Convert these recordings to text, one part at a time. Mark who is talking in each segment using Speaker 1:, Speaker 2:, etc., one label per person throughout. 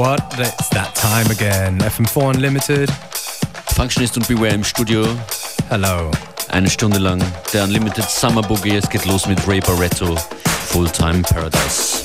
Speaker 1: What? It's that time again. FM4 Unlimited.
Speaker 2: Functionist und Beware im Studio.
Speaker 1: Hello.
Speaker 2: Eine Stunde lang der Unlimited Summer Boogie. Es geht los mit Ray Barretto. Fulltime Paradise.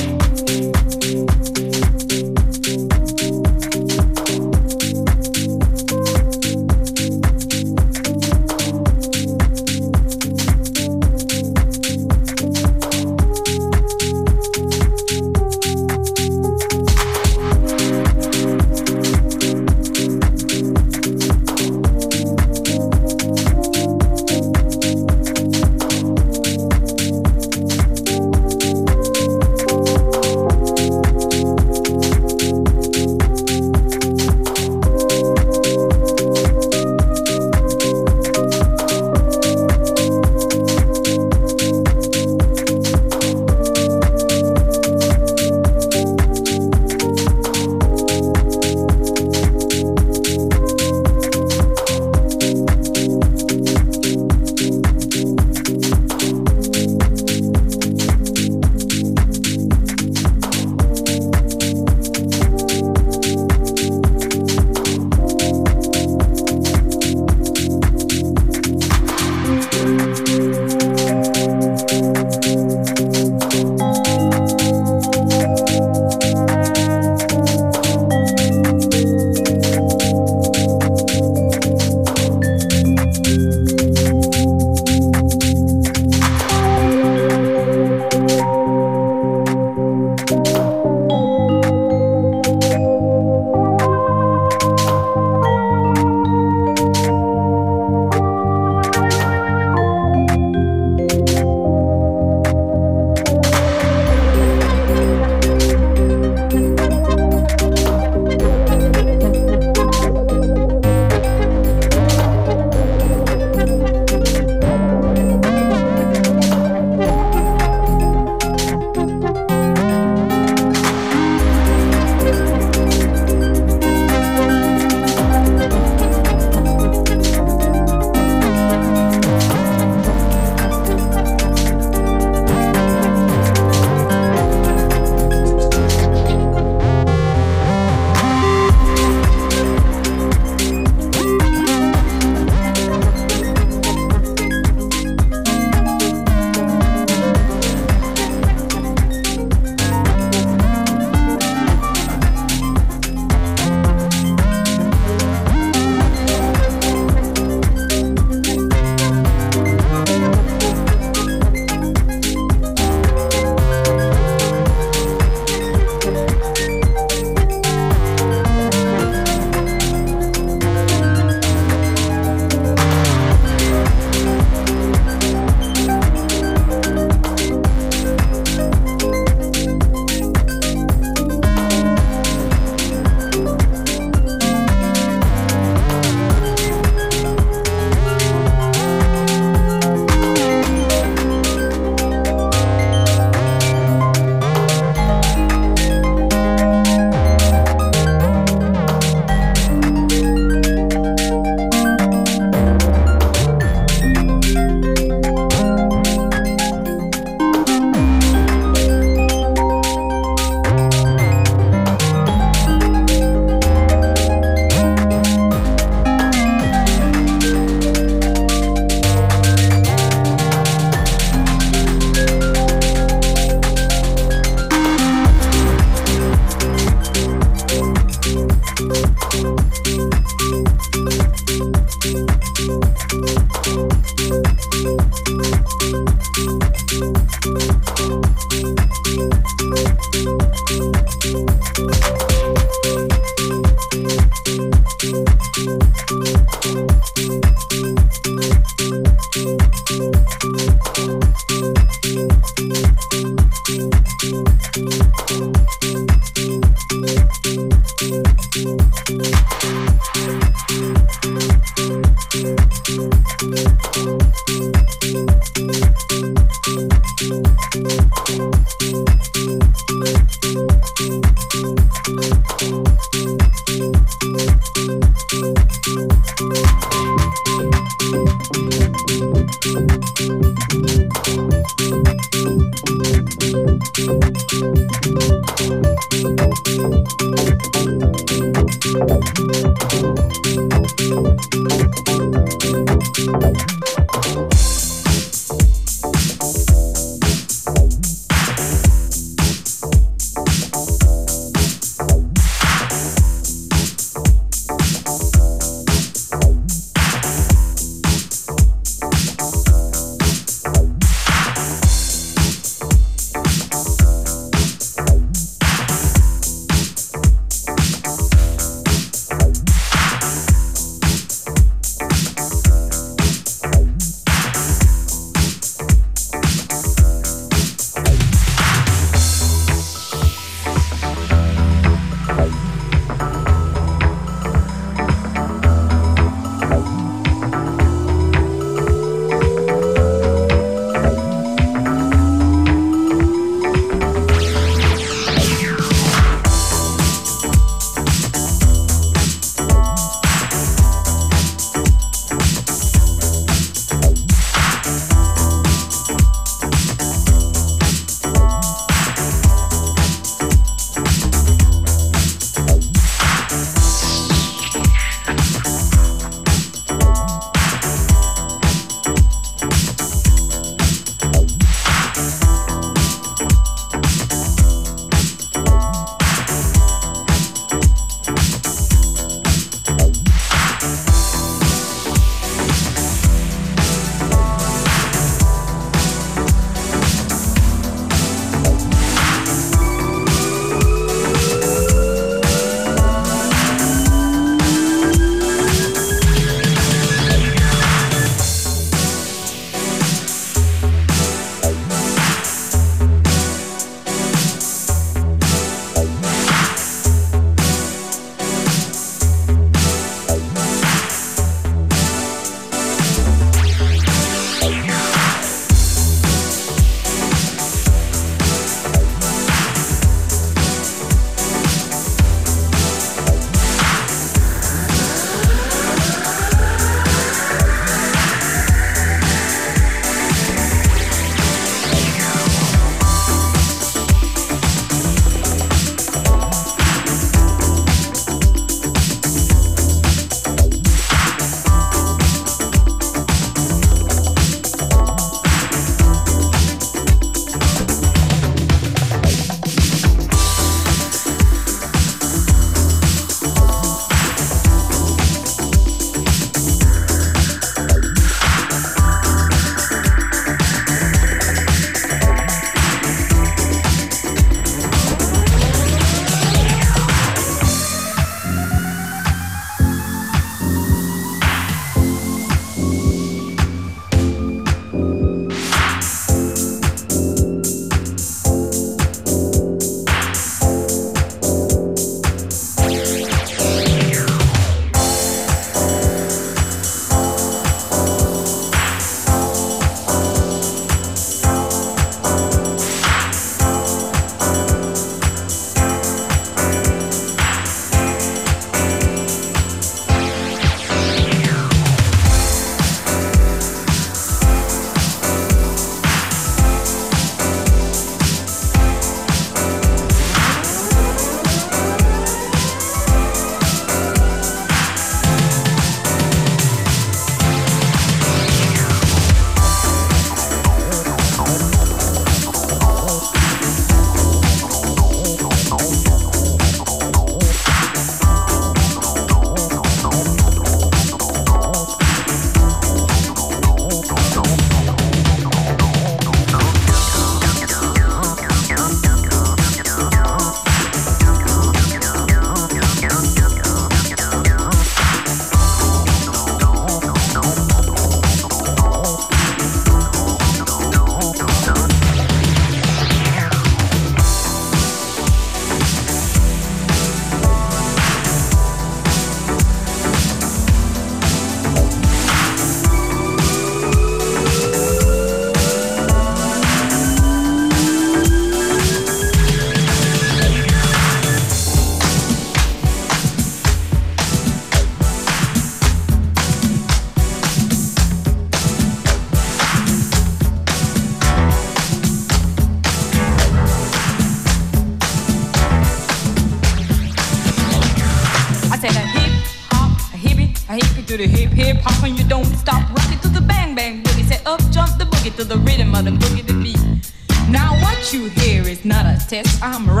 Speaker 3: I'm rocking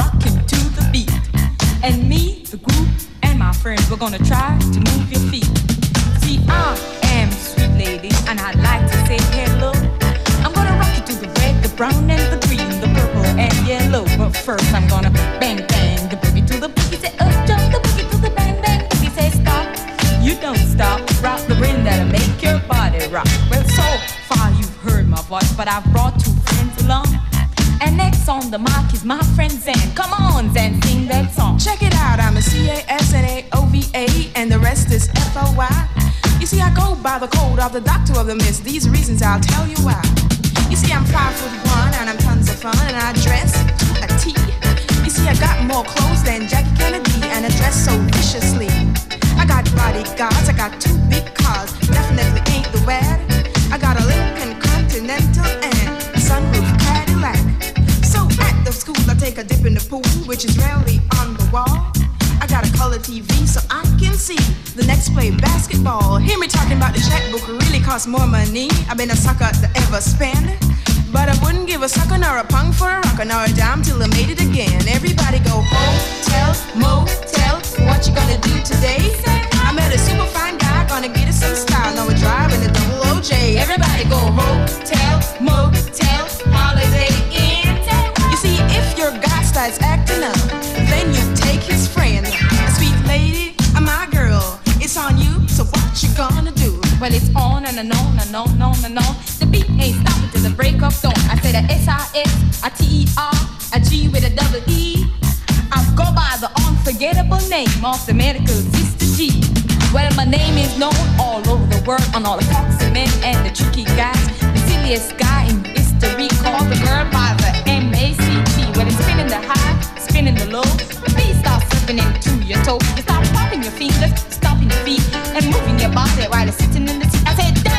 Speaker 4: bodyguards, I got two big cars, definitely ain't the wad. I got a Lincoln Continental and a sunroof Cadillac. So at the school, I take a dip in the pool, which is rarely on the wall. I got a color TV so I can see the next play basketball. Hear me talking about the checkbook really costs more money. I've been a sucker to ever spend. But I wouldn't give a sucker nor a punk for a rocker nor a dime till I made it again. Everybody go hotel, motel. What you gonna do today? I met a super fine guy, gonna get us some style. Now we're driving a double OJ. Everybody go hotel, motel, holiday inn. You see, if your guy starts acting up, then you take his friend. Sweet lady, I'm my girl. It's on you, so what you gonna do?
Speaker 3: Well, it's on and, on and on and on and on. The beat ain't stopping till the break of dawn. I said a S-I-S, a T-E-R, a name of the medical Sister G. Well, my name is known all over the world on all the foxy men and the tricky guys. The silliest guy in history called the girl by the M-A-C-T. When it's spinning the high, spinning the low, the beat starts slipping into your toe. You start popping your fingers, stomping your feet, and moving your body while you're sitting in the seat. I said,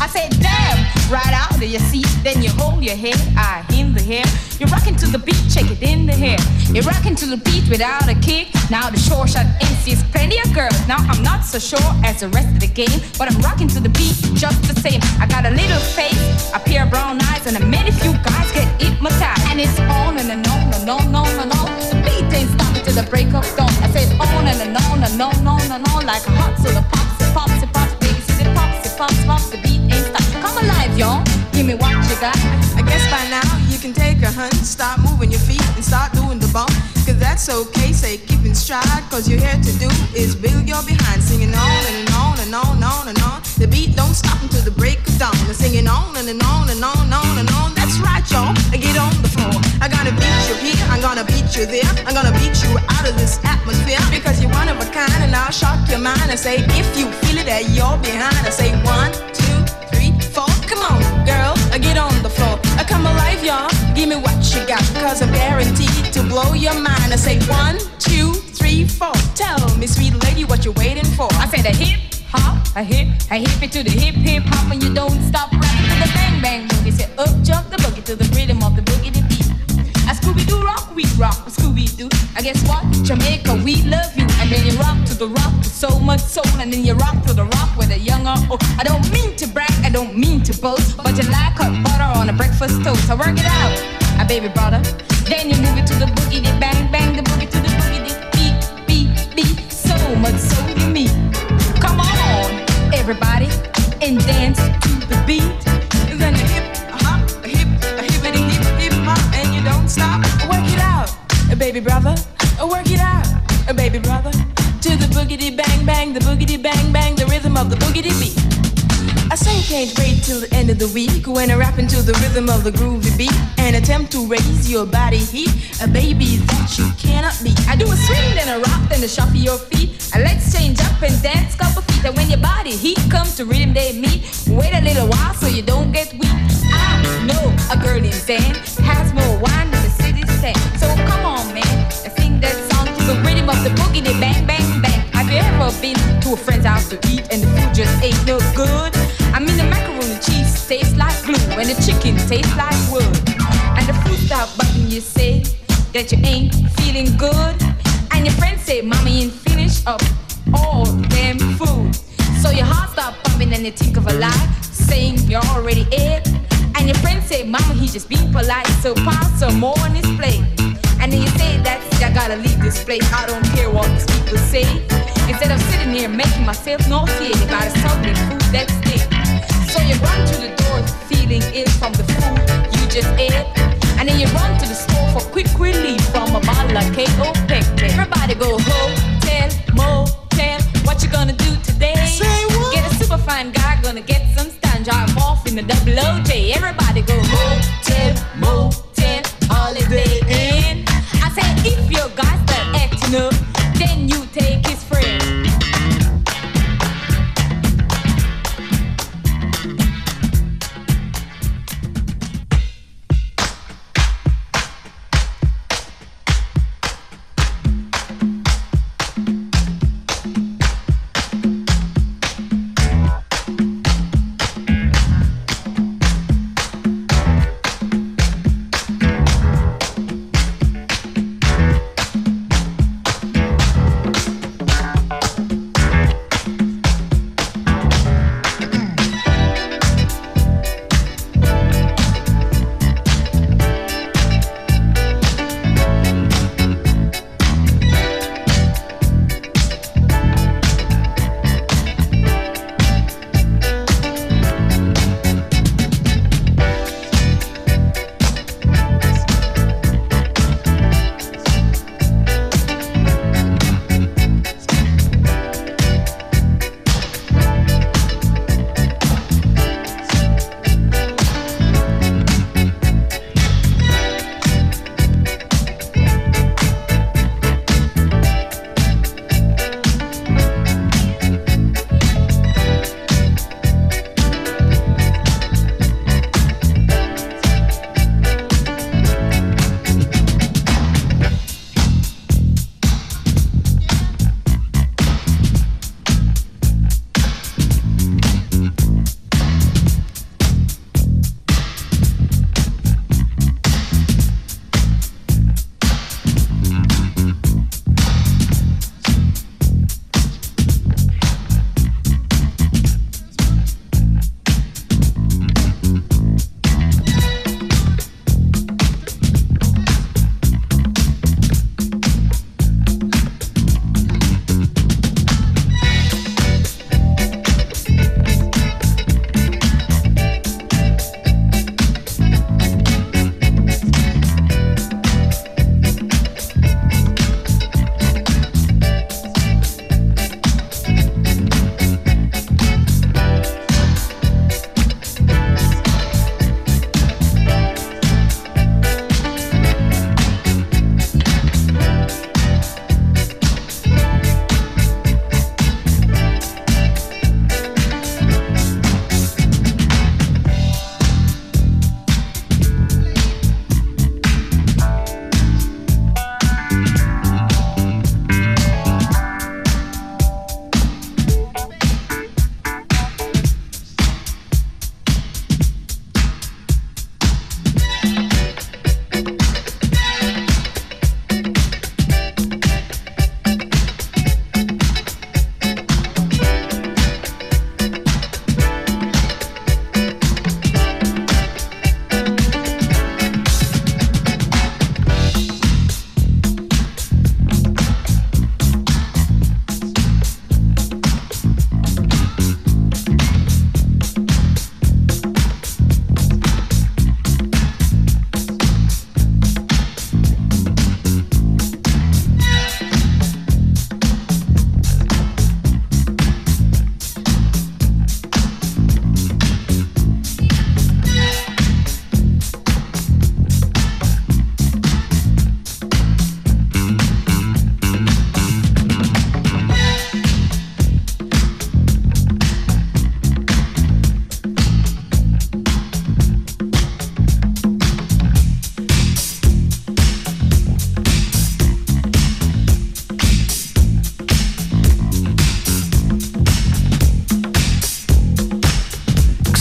Speaker 3: I said, damn, right out of your seat. Then you hold your head, I in the hair. You're rocking to the beat, check it in the hair. You're rocking to the beat without a kick. Now the short shot MC's plenty of girls. Now I'm not so sure as the rest of the game, but I'm rocking to the beat just the same. I got a little face, a pair of brown eyes, and a many few guys get hypnotized. And it's on and, on and on and on and on. The beat ain't stopping till the break of dawn. I said on and, on and on and on and on like a hot so got.
Speaker 4: I guess by now you can take a hunt, start moving your feet and start doing the bump. Cause that's okay, say keep in stride. Cause you're here to do is build your behind, singing on and on and on and on and on. The beat don't stop until the break of dawn. And singing on and, and on and on and on and on. That's right, y'all. Get on the floor. I gotta beat you here, I'm gonna beat you there. I'm gonna beat you out of this atmosphere. Because you're one of a kind and I'll shock your mind and say, if you feel it that you're behind, I say one, two, three, four. Come on, girl, get on the floor. I come alive, y'all. Give me what you got, cause I'm guaranteed to blow your mind. I say one, two, three, four. Tell me, sweet lady, what you're waiting for.
Speaker 3: I said a hip hop, a hip, a hip it to the hip hip hop, and you don't stop rocking to the bang bang boogie. Say up jump the boogie to the rhythm of the boogie the beat. Scooby Doo rock, we rock, Scooby Doo. I guess what? Jamaica, we love you. And then you rock to the rock with so much soul, and then you rock to the rock with a young or old. I don't mean to brag, I don't mean to boast, but you like hot butter on a breakfast toast. So work it out, a baby brother. Then you move it to the boogie, the bang bang, the boogie to the boogie, the beat beat beat. So much soul in me. Come on, everybody, and dance to the beat.
Speaker 4: Stop. Work it out, baby brother. Work it out, baby brother. To the boogity bang bang, the boogity bang bang, the rhythm of the boogity beat. I say you can't wait till the end of the week when I rap into the rhythm of the groovy beat and attempt to raise your body heat, a baby that you cannot beat.
Speaker 3: I do a swing, then a rock, then a shuffle your feet. And let's change up and dance couple feet. And when your body heat comes to rhythm they meet, wait a little while so you don't get chicken tastes like wood. And the food stop button you say that you ain't feeling good. And your friends say, Mommy ain't finished up. all them food. So your heart start pumping and you think of a lie, saying you're already it. And your friends say, Mama, he just being polite, so pass some more on his plate. And then you say, that I gotta leave this place. I don't care what these people say. Instead of sitting here making myself nauseated by the soggy food that stinks. So you run to the feeling ill from the food you just ate. And then you run to the store for quick relief from a bottle of KO Pectin. Everybody go hotel, motel. What you gonna do today?
Speaker 5: Say what?
Speaker 3: Get a super fine guy, gonna get some stand, drive off in the double OJ. Everybody go hotel, motel, holiday inn.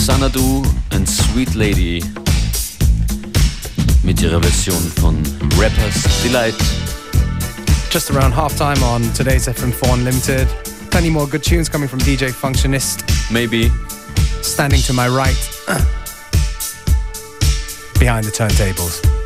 Speaker 2: Xanadu and Sweet Lady mit ihrer Version von Rappers Delight.
Speaker 1: Just around half time on today's FM4 Unlimited. Plenty more good tunes coming from DJ Functionist.
Speaker 2: Maybe.
Speaker 1: Standing to my right. Behind the turntables.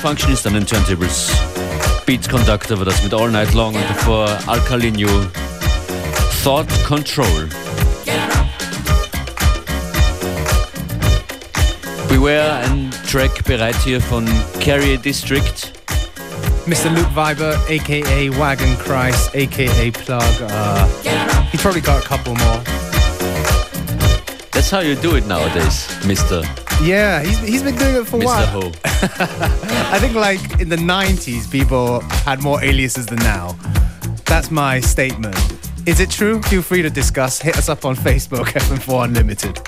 Speaker 2: Mit Beware Functionist an den Turntables. Beats Conductor war das mit All Night Long und davor Alkalinho. Thought Control. Beware, ein Track bereit hier von Kerrier District.
Speaker 1: Mr. Luke Vibert, aka Wagon Christ, aka Plug. Uh, he's probably got a couple more.
Speaker 2: That's how you do it nowadays, Mr.
Speaker 1: Yeah, he's, he's been doing it for a
Speaker 2: Mr.
Speaker 1: while.
Speaker 2: Ho.
Speaker 1: I think like in the 90s, people had more aliases than now. That's my statement. Is it true? Feel free to discuss. Hit us up on Facebook, FM4 Unlimited.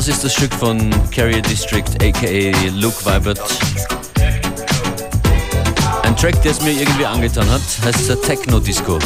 Speaker 2: Das ist das Stück von Carrier District, aka Luke Vibert. Ein Track, der es mir irgendwie angetan hat, heißt der Techno Disco.